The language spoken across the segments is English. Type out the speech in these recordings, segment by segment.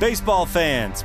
Baseball fans,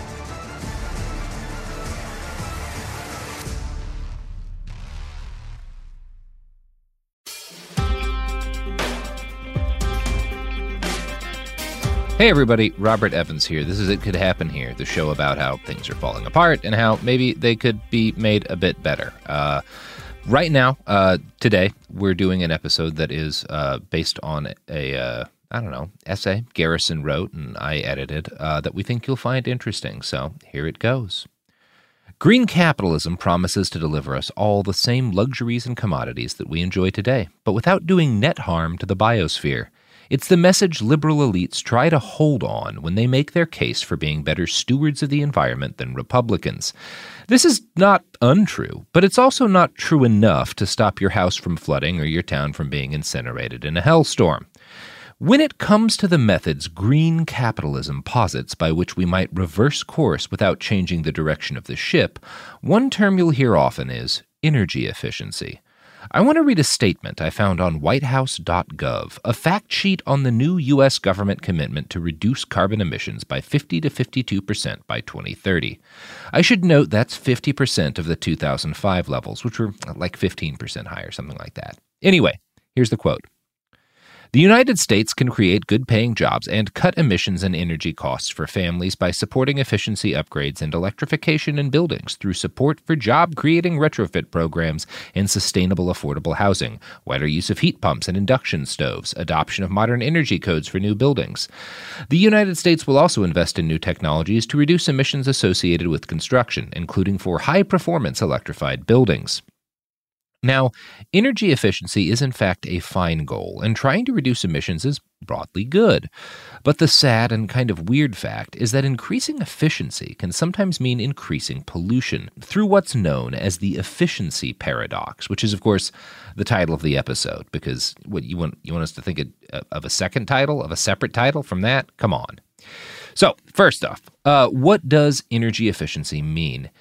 Hey everybody, Robert Evans here. This is It Could Happen Here, the show about how things are falling apart and how maybe they could be made a bit better. Uh, right now, uh, today, we're doing an episode that is uh, based on a, uh, I don't know, essay Garrison wrote and I edited uh, that we think you'll find interesting. So here it goes. Green capitalism promises to deliver us all the same luxuries and commodities that we enjoy today, but without doing net harm to the biosphere. It's the message liberal elites try to hold on when they make their case for being better stewards of the environment than Republicans. This is not untrue, but it's also not true enough to stop your house from flooding or your town from being incinerated in a hellstorm. When it comes to the methods green capitalism posits by which we might reverse course without changing the direction of the ship, one term you'll hear often is energy efficiency. I want to read a statement I found on whitehouse.gov, a fact sheet on the new U.S. government commitment to reduce carbon emissions by 50 to 52 percent by 2030. I should note that's 50 percent of the 2005 levels, which were like 15 percent higher, something like that. Anyway, here's the quote. The United States can create good paying jobs and cut emissions and energy costs for families by supporting efficiency upgrades and electrification in buildings through support for job creating retrofit programs and sustainable affordable housing, wider use of heat pumps and induction stoves, adoption of modern energy codes for new buildings. The United States will also invest in new technologies to reduce emissions associated with construction, including for high performance electrified buildings. Now, energy efficiency is in fact a fine goal, and trying to reduce emissions is broadly good. But the sad and kind of weird fact is that increasing efficiency can sometimes mean increasing pollution through what's known as the efficiency paradox, which is, of course, the title of the episode. Because what you want you want us to think of a second title, of a separate title from that? Come on. So, first off, uh, what does energy efficiency mean?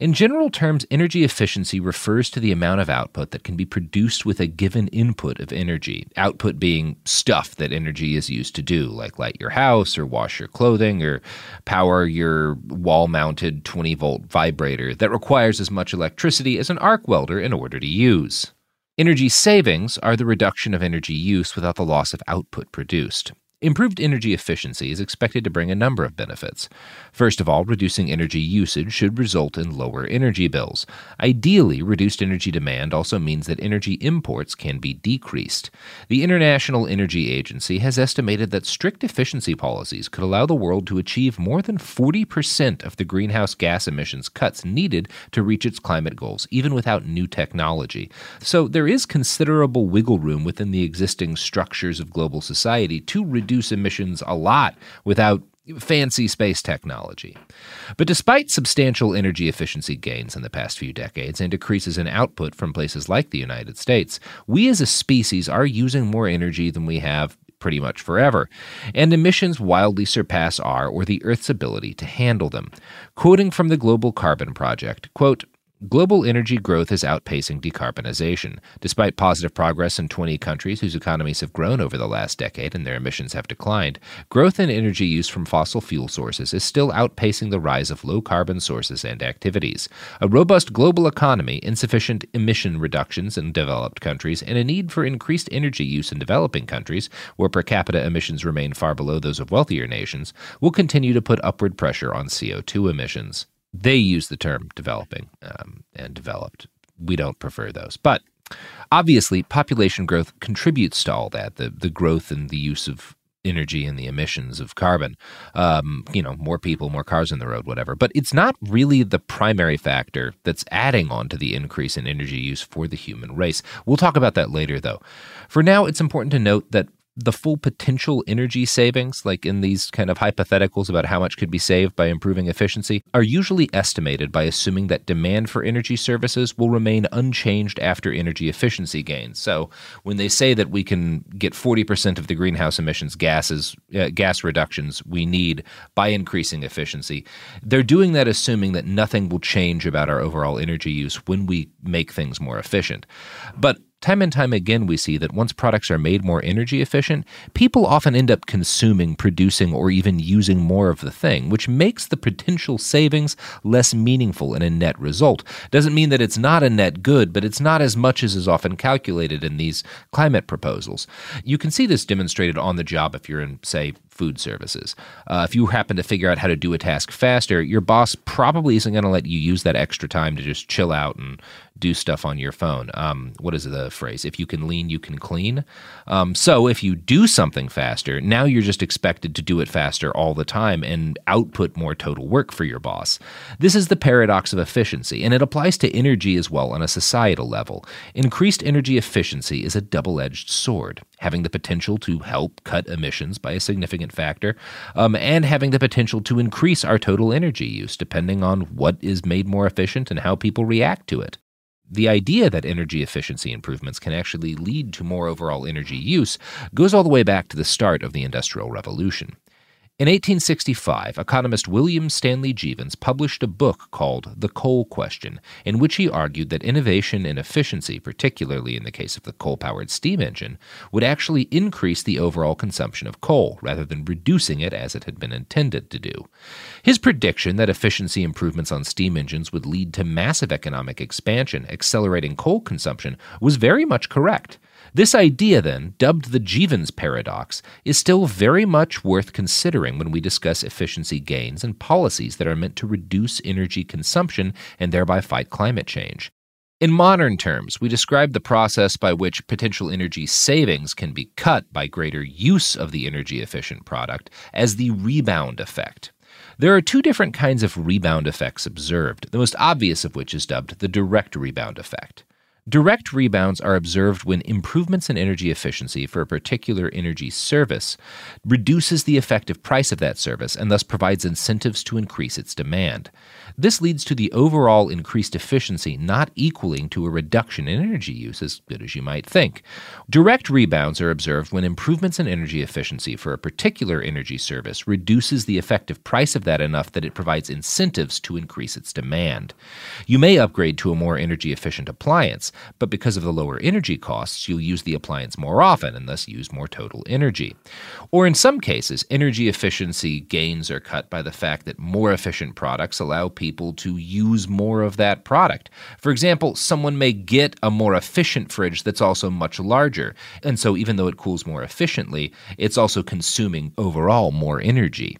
In general terms, energy efficiency refers to the amount of output that can be produced with a given input of energy. Output being stuff that energy is used to do, like light your house or wash your clothing or power your wall mounted 20 volt vibrator that requires as much electricity as an arc welder in order to use. Energy savings are the reduction of energy use without the loss of output produced. Improved energy efficiency is expected to bring a number of benefits. First of all, reducing energy usage should result in lower energy bills. Ideally, reduced energy demand also means that energy imports can be decreased. The International Energy Agency has estimated that strict efficiency policies could allow the world to achieve more than 40% of the greenhouse gas emissions cuts needed to reach its climate goals, even without new technology. So there is considerable wiggle room within the existing structures of global society to reduce reduce emissions a lot without fancy space technology. But despite substantial energy efficiency gains in the past few decades and decreases in output from places like the United States, we as a species are using more energy than we have pretty much forever, and emissions wildly surpass our or the Earth's ability to handle them. Quoting from the Global Carbon Project, quote, Global energy growth is outpacing decarbonization. Despite positive progress in 20 countries whose economies have grown over the last decade and their emissions have declined, growth in energy use from fossil fuel sources is still outpacing the rise of low carbon sources and activities. A robust global economy, insufficient emission reductions in developed countries, and a need for increased energy use in developing countries, where per capita emissions remain far below those of wealthier nations, will continue to put upward pressure on CO2 emissions. They use the term developing um, and developed. We don't prefer those. But obviously, population growth contributes to all that the, the growth and the use of energy and the emissions of carbon. Um, you know, more people, more cars on the road, whatever. But it's not really the primary factor that's adding on to the increase in energy use for the human race. We'll talk about that later, though. For now, it's important to note that the full potential energy savings, like in these kind of hypotheticals about how much could be saved by improving efficiency, are usually estimated by assuming that demand for energy services will remain unchanged after energy efficiency gains. So, when they say that we can get 40% of the greenhouse emissions gases uh, gas reductions we need by increasing efficiency, they're doing that assuming that nothing will change about our overall energy use when we make things more efficient. But Time and time again, we see that once products are made more energy efficient, people often end up consuming, producing, or even using more of the thing, which makes the potential savings less meaningful in a net result. Doesn't mean that it's not a net good, but it's not as much as is often calculated in these climate proposals. You can see this demonstrated on the job if you're in, say, food services. Uh, if you happen to figure out how to do a task faster, your boss probably isn't going to let you use that extra time to just chill out and do stuff on your phone. Um, what is the phrase? If you can lean, you can clean. Um, so if you do something faster, now you're just expected to do it faster all the time and output more total work for your boss. This is the paradox of efficiency, and it applies to energy as well on a societal level. Increased energy efficiency is a double edged sword having the potential to help cut emissions by a significant factor, um, and having the potential to increase our total energy use, depending on what is made more efficient and how people react to it. The idea that energy efficiency improvements can actually lead to more overall energy use goes all the way back to the start of the Industrial Revolution. In 1865, economist William Stanley Jevons published a book called The Coal Question, in which he argued that innovation in efficiency, particularly in the case of the coal powered steam engine, would actually increase the overall consumption of coal rather than reducing it as it had been intended to do. His prediction that efficiency improvements on steam engines would lead to massive economic expansion, accelerating coal consumption, was very much correct. This idea, then, dubbed the Jevons paradox, is still very much worth considering when we discuss efficiency gains and policies that are meant to reduce energy consumption and thereby fight climate change. In modern terms, we describe the process by which potential energy savings can be cut by greater use of the energy efficient product as the rebound effect. There are two different kinds of rebound effects observed, the most obvious of which is dubbed the direct rebound effect. Direct rebounds are observed when improvements in energy efficiency for a particular energy service reduces the effective price of that service and thus provides incentives to increase its demand. This leads to the overall increased efficiency not equaling to a reduction in energy use, as good as you might think. Direct rebounds are observed when improvements in energy efficiency for a particular energy service reduces the effective price of that enough that it provides incentives to increase its demand. You may upgrade to a more energy efficient appliance, but because of the lower energy costs, you'll use the appliance more often and thus use more total energy. Or in some cases, energy efficiency gains are cut by the fact that more efficient products allow people to use more of that product. For example, someone may get a more efficient fridge that's also much larger, and so even though it cools more efficiently, it's also consuming overall more energy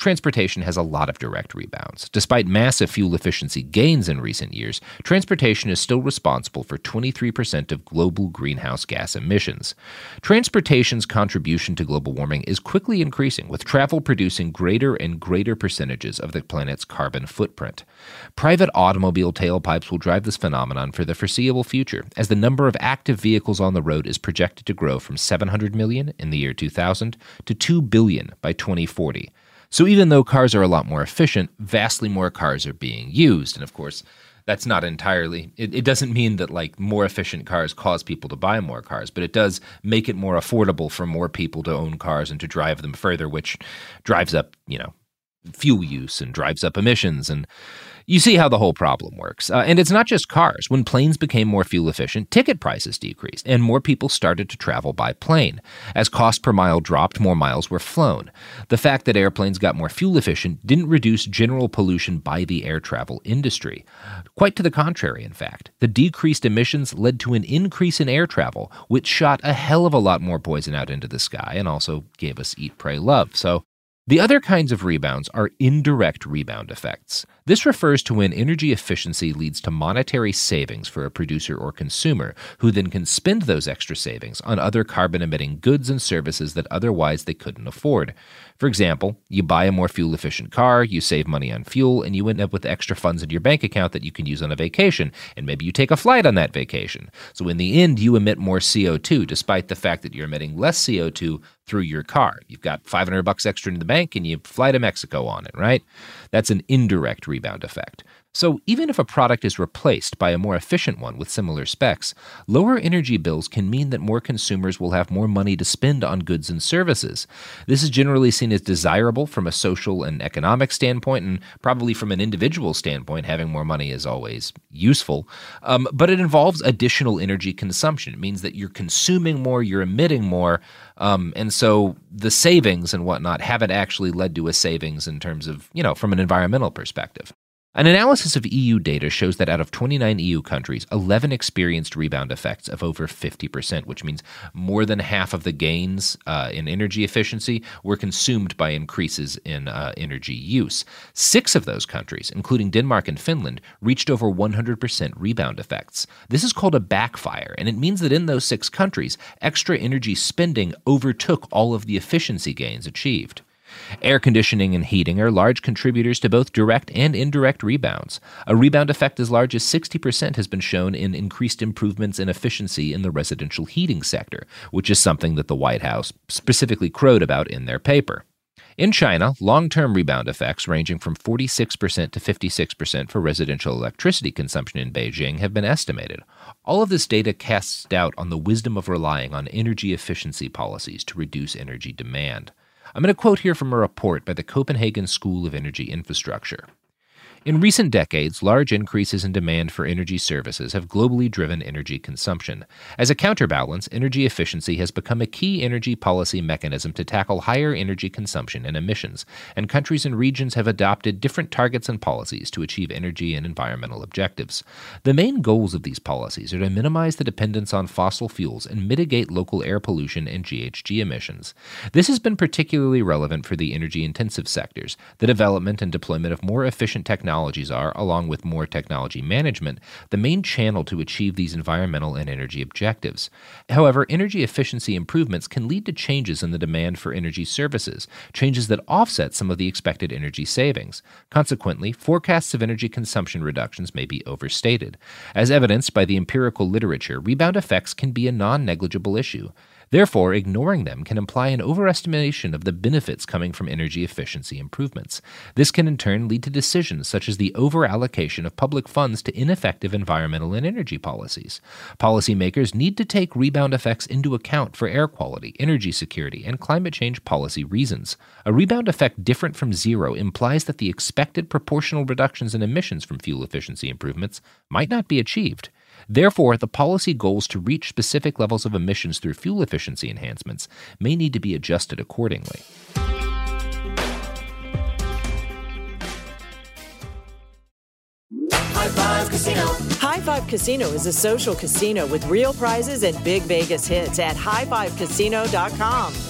transportation has a lot of direct rebounds. Despite massive fuel efficiency gains in recent years, transportation is still responsible for 23% of global greenhouse gas emissions. Transportation's contribution to global warming is quickly increasing, with travel producing greater and greater percentages of the planet's carbon footprint. Private automobile tailpipes will drive this phenomenon for the foreseeable future, as the number of active vehicles on the road is projected to grow from 700 million in the year 2000 to 2 billion by 2040. So even though cars are a lot more efficient, vastly more cars are being used. And of course, that's not entirely it, it, doesn't mean that like more efficient cars cause people to buy more cars but it does make it more affordable for more people to own cars and to drive them further which drives up you know fuel use and drives up emissions and you see how the whole problem works. Uh, and it's not just cars. When planes became more fuel efficient, ticket prices decreased, and more people started to travel by plane. As cost per mile dropped, more miles were flown. The fact that airplanes got more fuel efficient didn't reduce general pollution by the air travel industry. Quite to the contrary, in fact. The decreased emissions led to an increase in air travel, which shot a hell of a lot more poison out into the sky and also gave us eat, pray, love. So, the other kinds of rebounds are indirect rebound effects. This refers to when energy efficiency leads to monetary savings for a producer or consumer, who then can spend those extra savings on other carbon emitting goods and services that otherwise they couldn't afford. For example, you buy a more fuel efficient car, you save money on fuel, and you end up with extra funds in your bank account that you can use on a vacation, and maybe you take a flight on that vacation. So in the end, you emit more CO2 despite the fact that you're emitting less CO2 through your car. You've got 500 bucks extra in the bank and you fly to Mexico on it, right? That's an indirect rebound effect. So, even if a product is replaced by a more efficient one with similar specs, lower energy bills can mean that more consumers will have more money to spend on goods and services. This is generally seen as desirable from a social and economic standpoint, and probably from an individual standpoint, having more money is always useful. Um, but it involves additional energy consumption. It means that you're consuming more, you're emitting more, um, and so the savings and whatnot haven't actually led to a savings in terms of, you know, from an environmental perspective. An analysis of EU data shows that out of 29 EU countries, 11 experienced rebound effects of over 50%, which means more than half of the gains uh, in energy efficiency were consumed by increases in uh, energy use. Six of those countries, including Denmark and Finland, reached over 100% rebound effects. This is called a backfire, and it means that in those six countries, extra energy spending overtook all of the efficiency gains achieved. Air conditioning and heating are large contributors to both direct and indirect rebounds. A rebound effect as large as 60% has been shown in increased improvements in efficiency in the residential heating sector, which is something that the White House specifically crowed about in their paper. In China, long term rebound effects ranging from 46% to 56% for residential electricity consumption in Beijing have been estimated. All of this data casts doubt on the wisdom of relying on energy efficiency policies to reduce energy demand. I'm going to quote here from a report by the Copenhagen School of Energy Infrastructure. In recent decades, large increases in demand for energy services have globally driven energy consumption. As a counterbalance, energy efficiency has become a key energy policy mechanism to tackle higher energy consumption and emissions, and countries and regions have adopted different targets and policies to achieve energy and environmental objectives. The main goals of these policies are to minimize the dependence on fossil fuels and mitigate local air pollution and GHG emissions. This has been particularly relevant for the energy intensive sectors. The development and deployment of more efficient technologies technologies are, along with more technology management, the main channel to achieve these environmental and energy objectives. However, energy efficiency improvements can lead to changes in the demand for energy services, changes that offset some of the expected energy savings. Consequently, forecasts of energy consumption reductions may be overstated. As evidenced by the empirical literature, rebound effects can be a non negligible issue. Therefore, ignoring them can imply an overestimation of the benefits coming from energy efficiency improvements. This can in turn lead to decisions such as the overallocation of public funds to ineffective environmental and energy policies. Policymakers need to take rebound effects into account for air quality, energy security, and climate change policy reasons. A rebound effect different from zero implies that the expected proportional reductions in emissions from fuel efficiency improvements might not be achieved. Therefore, the policy goals to reach specific levels of emissions through fuel efficiency enhancements may need to be adjusted accordingly. High Five Casino. High Five Casino is a social casino with real prizes and big Vegas hits at highfivecasino.com.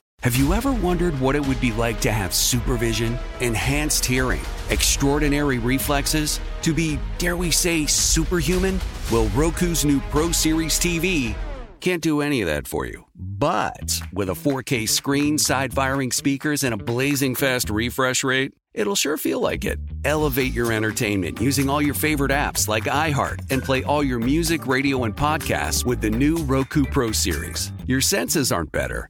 Have you ever wondered what it would be like to have supervision, enhanced hearing, extraordinary reflexes, to be, dare we say, superhuman? Well, Roku's new Pro Series TV can't do any of that for you. But with a 4K screen, side firing speakers, and a blazing fast refresh rate, it'll sure feel like it. Elevate your entertainment using all your favorite apps like iHeart and play all your music, radio, and podcasts with the new Roku Pro Series. Your senses aren't better,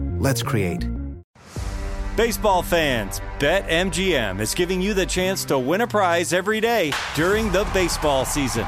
Let's create. Baseball fans, BetMGM is giving you the chance to win a prize every day during the baseball season.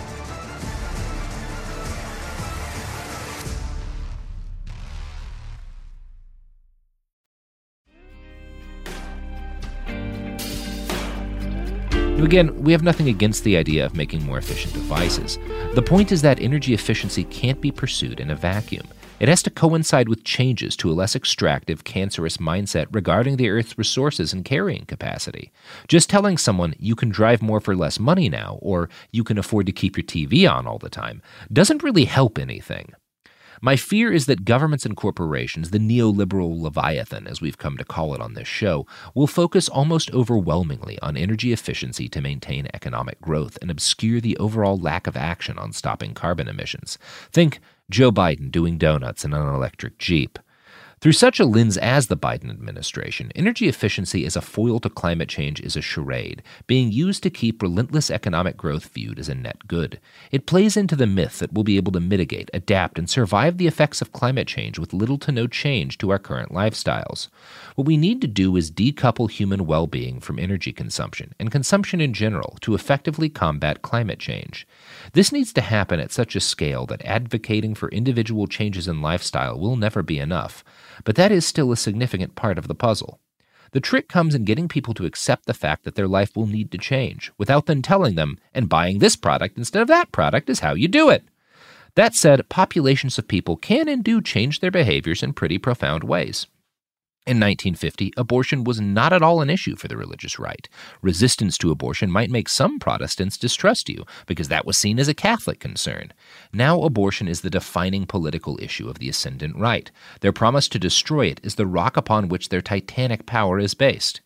Again, we have nothing against the idea of making more efficient devices. The point is that energy efficiency can't be pursued in a vacuum. It has to coincide with changes to a less extractive, cancerous mindset regarding the Earth's resources and carrying capacity. Just telling someone you can drive more for less money now, or you can afford to keep your TV on all the time, doesn't really help anything. My fear is that governments and corporations, the neoliberal leviathan, as we've come to call it on this show, will focus almost overwhelmingly on energy efficiency to maintain economic growth and obscure the overall lack of action on stopping carbon emissions. Think Joe Biden doing donuts in an electric Jeep. Through such a lens as the Biden administration, energy efficiency as a foil to climate change is a charade, being used to keep relentless economic growth viewed as a net good. It plays into the myth that we'll be able to mitigate, adapt, and survive the effects of climate change with little to no change to our current lifestyles. What we need to do is decouple human well being from energy consumption, and consumption in general, to effectively combat climate change. This needs to happen at such a scale that advocating for individual changes in lifestyle will never be enough but that is still a significant part of the puzzle. The trick comes in getting people to accept the fact that their life will need to change, without then telling them, and buying this product instead of that product is how you do it. That said, populations of people can and do change their behaviors in pretty profound ways. In 1950, abortion was not at all an issue for the religious right. Resistance to abortion might make some Protestants distrust you, because that was seen as a Catholic concern. Now, abortion is the defining political issue of the ascendant right. Their promise to destroy it is the rock upon which their titanic power is based.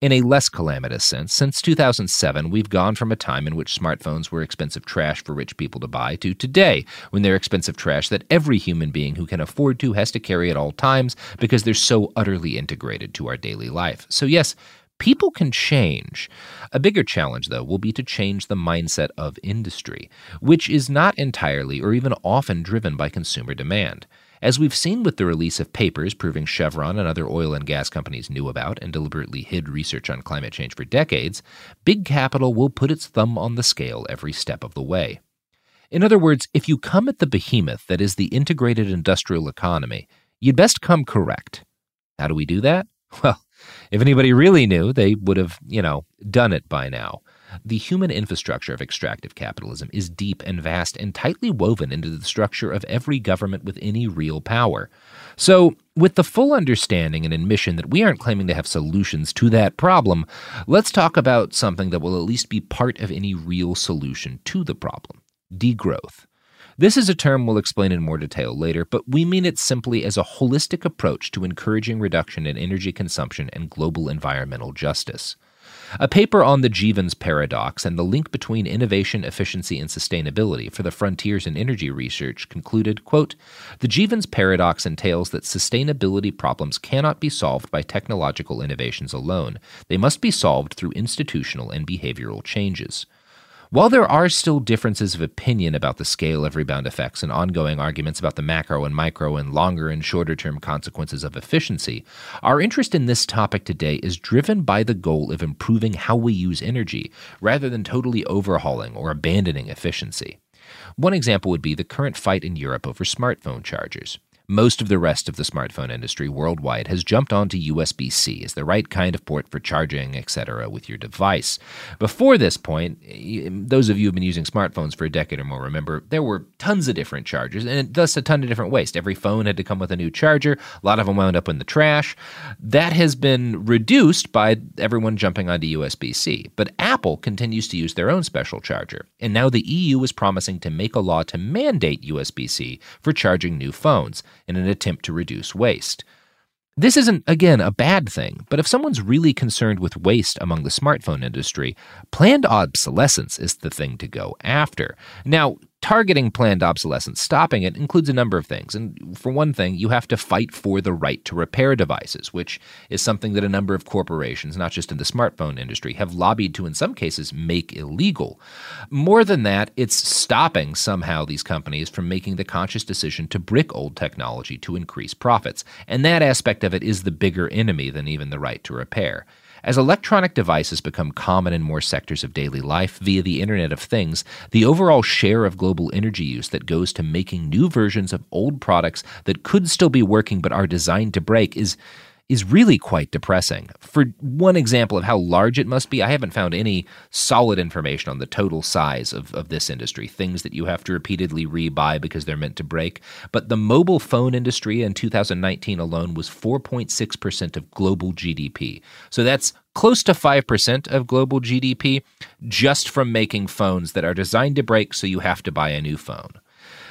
In a less calamitous sense, since 2007, we've gone from a time in which smartphones were expensive trash for rich people to buy to today, when they're expensive trash that every human being who can afford to has to carry at all times because they're so utterly integrated to our daily life. So, yes, people can change. A bigger challenge, though, will be to change the mindset of industry, which is not entirely or even often driven by consumer demand. As we've seen with the release of papers proving Chevron and other oil and gas companies knew about and deliberately hid research on climate change for decades, big capital will put its thumb on the scale every step of the way. In other words, if you come at the behemoth that is the integrated industrial economy, you'd best come correct. How do we do that? Well, if anybody really knew, they would have, you know, done it by now. The human infrastructure of extractive capitalism is deep and vast and tightly woven into the structure of every government with any real power. So, with the full understanding and admission that we aren't claiming to have solutions to that problem, let's talk about something that will at least be part of any real solution to the problem degrowth. This is a term we'll explain in more detail later, but we mean it simply as a holistic approach to encouraging reduction in energy consumption and global environmental justice. A paper on the Jevons paradox and the link between innovation, efficiency, and sustainability for the frontiers in energy research concluded, quote, "The Jevons paradox entails that sustainability problems cannot be solved by technological innovations alone. They must be solved through institutional and behavioral changes." While there are still differences of opinion about the scale of rebound effects and ongoing arguments about the macro and micro and longer and shorter term consequences of efficiency, our interest in this topic today is driven by the goal of improving how we use energy rather than totally overhauling or abandoning efficiency. One example would be the current fight in Europe over smartphone chargers. Most of the rest of the smartphone industry worldwide has jumped onto USB C as the right kind of port for charging, etc., with your device. Before this point, those of you who've been using smartphones for a decade or more remember there were tons of different chargers and thus a ton of different waste. Every phone had to come with a new charger, a lot of them wound up in the trash. That has been reduced by everyone jumping onto USB C. But Apple continues to use their own special charger, and now the EU is promising to make a law to mandate USB C for charging new phones in an attempt to reduce waste. This isn't, again, a bad thing, but if someone's really concerned with waste among the smartphone industry, planned obsolescence is the thing to go after. Now, Targeting planned obsolescence, stopping it, includes a number of things. And for one thing, you have to fight for the right to repair devices, which is something that a number of corporations, not just in the smartphone industry, have lobbied to, in some cases, make illegal. More than that, it's stopping somehow these companies from making the conscious decision to brick old technology to increase profits. And that aspect of it is the bigger enemy than even the right to repair. As electronic devices become common in more sectors of daily life via the Internet of Things, the overall share of global energy use that goes to making new versions of old products that could still be working but are designed to break is is really quite depressing. For one example of how large it must be, I haven't found any solid information on the total size of, of this industry, things that you have to repeatedly rebuy because they're meant to break. But the mobile phone industry in 2019 alone was 4.6% of global GDP. So that's close to 5% of global GDP just from making phones that are designed to break, so you have to buy a new phone.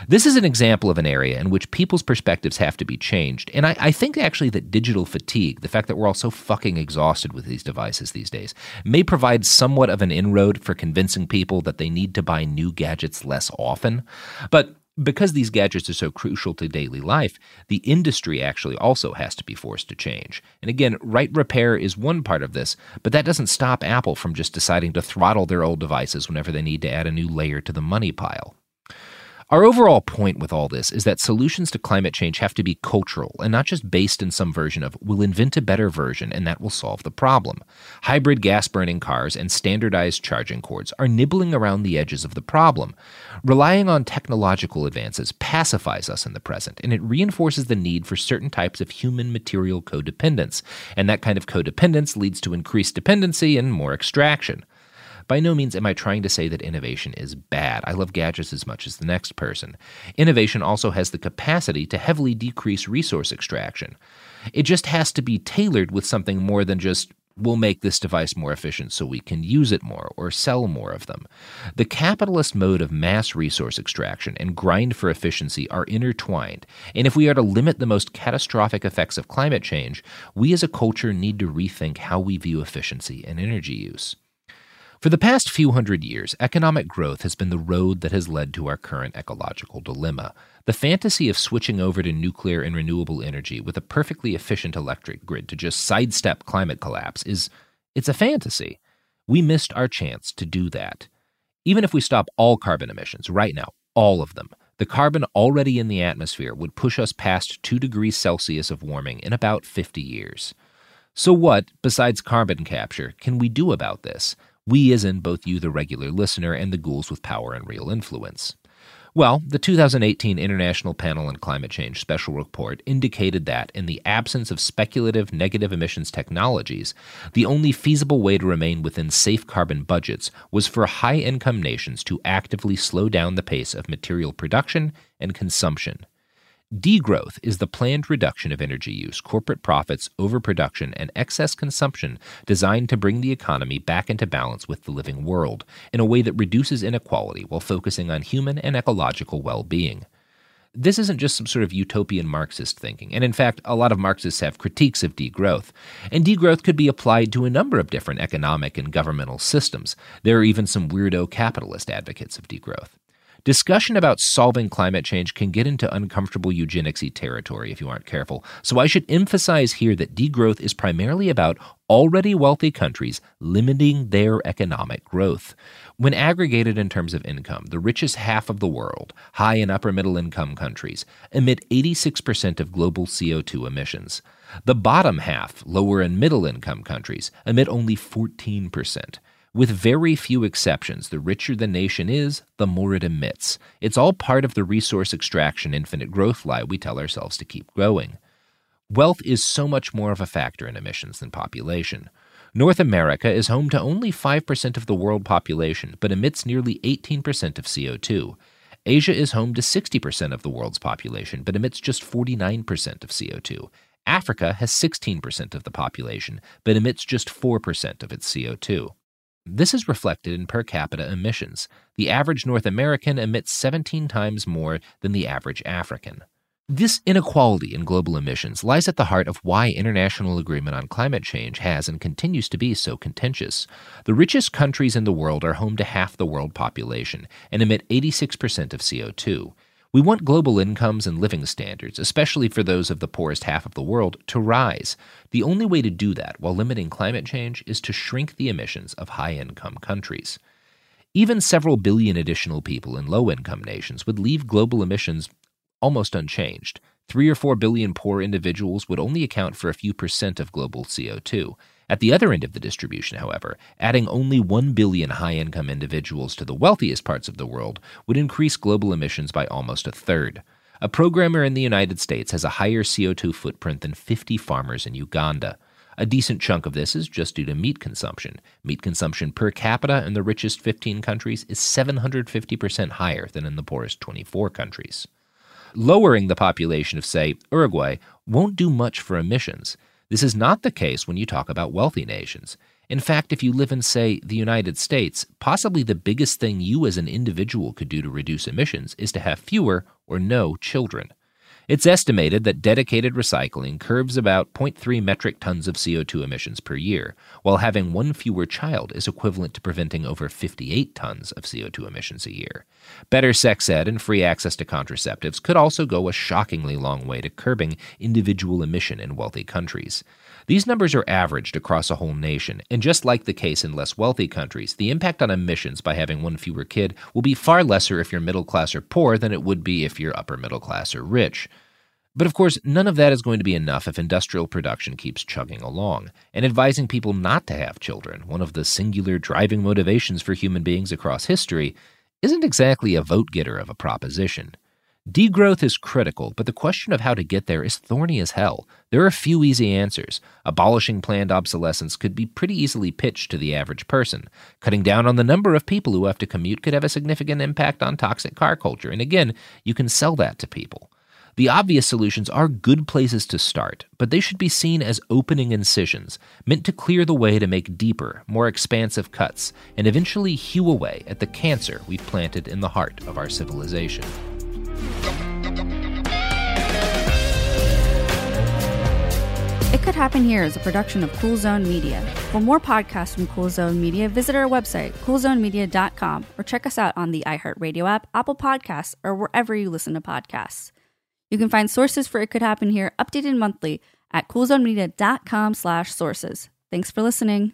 This is an example of an area in which people's perspectives have to be changed. And I, I, think actually that digital fatigue, the fact that we're all so fucking exhausted with these devices these days, may provide somewhat of an inroad for convincing people that they need to buy new gadgets less often. But because these gadgets are so crucial to daily life, the industry actually also has to be forced to change. And again, right repair is one part of this, but that doesn't stop Apple from just deciding to throttle their old devices whenever they need to add a new layer to the money pile. Our overall point with all this is that solutions to climate change have to be cultural and not just based in some version of we'll invent a better version and that will solve the problem. Hybrid gas burning cars and standardized charging cords are nibbling around the edges of the problem. Relying on technological advances pacifies us in the present and it reinforces the need for certain types of human material codependence. And that kind of codependence leads to increased dependency and more extraction. By no means am I trying to say that innovation is bad. I love gadgets as much as the next person. Innovation also has the capacity to heavily decrease resource extraction. It just has to be tailored with something more than just we'll make this device more efficient so we can use it more or sell more of them. The capitalist mode of mass resource extraction and grind for efficiency are intertwined, and if we are to limit the most catastrophic effects of climate change, we as a culture need to rethink how we view efficiency and energy use. For the past few hundred years, economic growth has been the road that has led to our current ecological dilemma. The fantasy of switching over to nuclear and renewable energy with a perfectly efficient electric grid to just sidestep climate collapse is it's a fantasy. We missed our chance to do that. Even if we stop all carbon emissions right now, all of them, the carbon already in the atmosphere would push us past 2 degrees Celsius of warming in about 50 years. So, what, besides carbon capture, can we do about this? We, as in both you, the regular listener, and the ghouls with power and real influence. Well, the 2018 International Panel on Climate Change Special Report indicated that, in the absence of speculative negative emissions technologies, the only feasible way to remain within safe carbon budgets was for high income nations to actively slow down the pace of material production and consumption. Degrowth is the planned reduction of energy use, corporate profits, overproduction, and excess consumption designed to bring the economy back into balance with the living world in a way that reduces inequality while focusing on human and ecological well being. This isn't just some sort of utopian Marxist thinking, and in fact, a lot of Marxists have critiques of degrowth. And degrowth could be applied to a number of different economic and governmental systems. There are even some weirdo capitalist advocates of degrowth. Discussion about solving climate change can get into uncomfortable eugenicsy territory if you aren't careful, so I should emphasize here that degrowth is primarily about already wealthy countries limiting their economic growth. When aggregated in terms of income, the richest half of the world, high and upper middle income countries, emit 86% of global CO2 emissions. The bottom half, lower and middle income countries, emit only 14%. With very few exceptions, the richer the nation is, the more it emits. It's all part of the resource extraction infinite growth lie we tell ourselves to keep growing. Wealth is so much more of a factor in emissions than population. North America is home to only 5% of the world population, but emits nearly 18% of CO2. Asia is home to 60% of the world's population, but emits just 49% of CO2. Africa has 16% of the population, but emits just 4% of its CO2. This is reflected in per capita emissions. The average North American emits 17 times more than the average African. This inequality in global emissions lies at the heart of why international agreement on climate change has and continues to be so contentious. The richest countries in the world are home to half the world population and emit 86% of CO2. We want global incomes and living standards, especially for those of the poorest half of the world, to rise. The only way to do that while limiting climate change is to shrink the emissions of high income countries. Even several billion additional people in low income nations would leave global emissions almost unchanged. Three or four billion poor individuals would only account for a few percent of global CO2. At the other end of the distribution, however, adding only 1 billion high income individuals to the wealthiest parts of the world would increase global emissions by almost a third. A programmer in the United States has a higher CO2 footprint than 50 farmers in Uganda. A decent chunk of this is just due to meat consumption. Meat consumption per capita in the richest 15 countries is 750% higher than in the poorest 24 countries. Lowering the population of, say, Uruguay won't do much for emissions. This is not the case when you talk about wealthy nations. In fact, if you live in, say, the United States, possibly the biggest thing you as an individual could do to reduce emissions is to have fewer or no children. It's estimated that dedicated recycling curbs about 0.3 metric tons of CO2 emissions per year, while having one fewer child is equivalent to preventing over 58 tons of CO2 emissions a year. Better sex ed and free access to contraceptives could also go a shockingly long way to curbing individual emission in wealthy countries. These numbers are averaged across a whole nation, and just like the case in less wealthy countries, the impact on emissions by having one fewer kid will be far lesser if you're middle class or poor than it would be if you're upper middle class or rich. But of course, none of that is going to be enough if industrial production keeps chugging along. And advising people not to have children, one of the singular driving motivations for human beings across history, isn't exactly a vote getter of a proposition. Degrowth is critical, but the question of how to get there is thorny as hell. There are a few easy answers. Abolishing planned obsolescence could be pretty easily pitched to the average person. Cutting down on the number of people who have to commute could have a significant impact on toxic car culture, and again, you can sell that to people. The obvious solutions are good places to start, but they should be seen as opening incisions, meant to clear the way to make deeper, more expansive cuts, and eventually hew away at the cancer we've planted in the heart of our civilization. It Could Happen Here is a production of Cool Zone Media. For more podcasts from Cool Zone Media, visit our website, coolzonemedia.com, or check us out on the iHeartRadio app, Apple Podcasts, or wherever you listen to podcasts. You can find sources for It Could Happen Here updated monthly at coolzonemedia.com slash sources. Thanks for listening.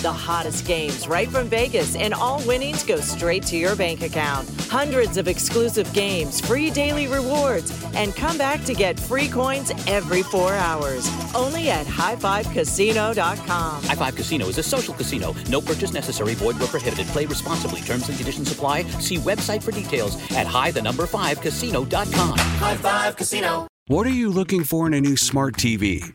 The hottest games right from Vegas, and all winnings go straight to your bank account. Hundreds of exclusive games, free daily rewards, and come back to get free coins every four hours. Only at highfivecasino.com. High Five Casino is a social casino. No purchase necessary. Void where prohibited. Play responsibly. Terms and conditions apply. See website for details at high the number five casino.com. High Five Casino. What are you looking for in a new smart TV?